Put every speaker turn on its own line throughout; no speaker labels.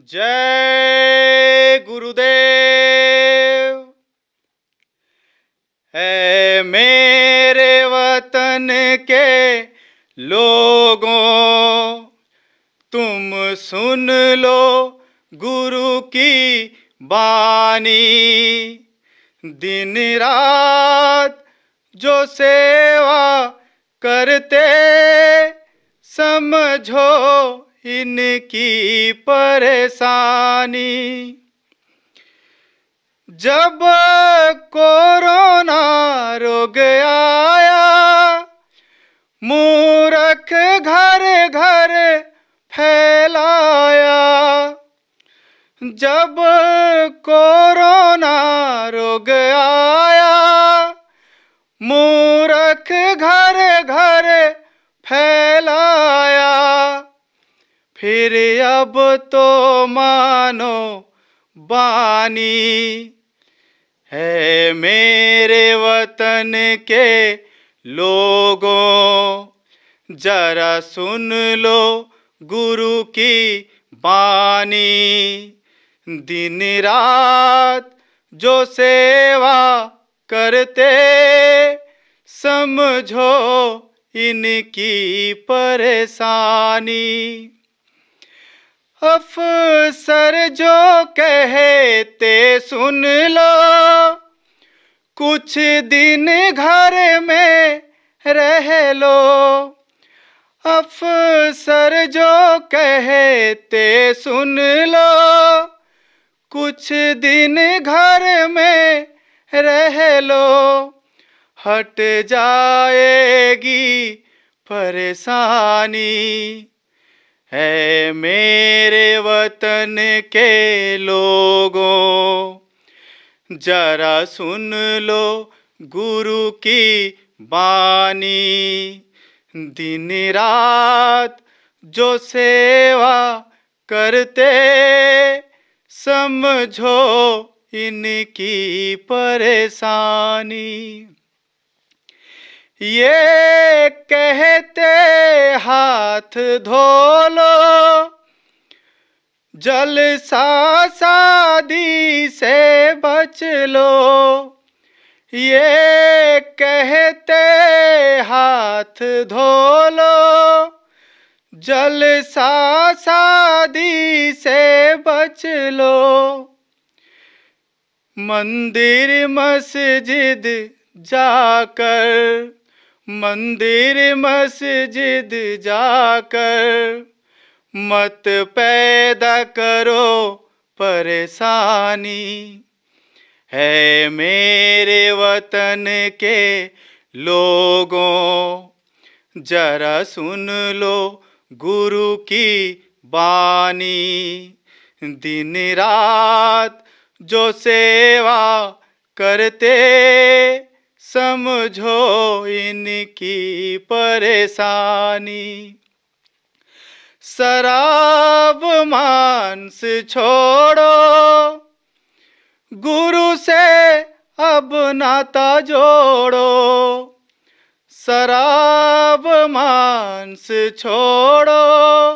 जय गुरुदेव। है मेरे वतन के लोगों, तुम सुन लो गुरु की बानी दिन रात जो सेवा करते, समझो इनकी परेशानी। जब कोरोना रोग आया, मूरख घर घर फैलाया। जब कोरोना रोग आया, मूरख घर घर फैलाया। फिर अब तो मानो बानी है मेरे वतन के लोगों, जरा सुन लो गुरु की बानी। दिन रात जो सेवा करते, समझो इनकी परेशानी। अफसर जो कहते सुन लो। कुछ दिन घर में रह लो। अफसर जो कहते सुन लो। कुछ दिन घर में रह लो। हट जाएगी परेशानी। है मेरे वतन के लोगों। जरा सुन लो गुरु की बानी। दिन रात जो सेवा करते, समझो इनकी परेशानी। ये कहते हाथ धो लो जल सा शादी से बच लो। ये कहते हाथ धो लो जल सा शादी से बच लो। मंदिर मस्जिद जाकर मंदिर मस्जिद जाकर मत पैदा करो परेशानी। है मेरे वतन के लोगों, जरा सुन लो गुरु की बानी। दिन रात जो सेवा करते समझो इनकी परेशानी। शराब मांस छोड़ो, गुरु से अब नाता जोड़ो। शराब मांस छोड़ो,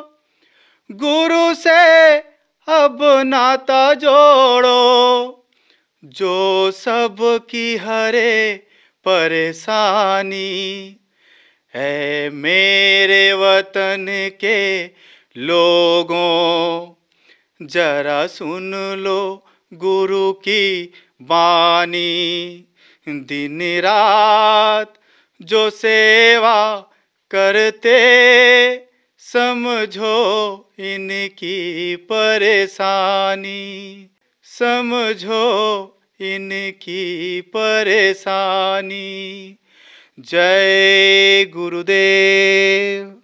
गुरु से अब नाता जोड़ो। जो सब की हरे परेशानी है मेरे वतन के लोगों। जरा सुन लो गुरु की बानी दिन रात जो सेवा करते, समझो इनकी परेशानी। समझो इनकी परेशानी। जय गुरुदेव।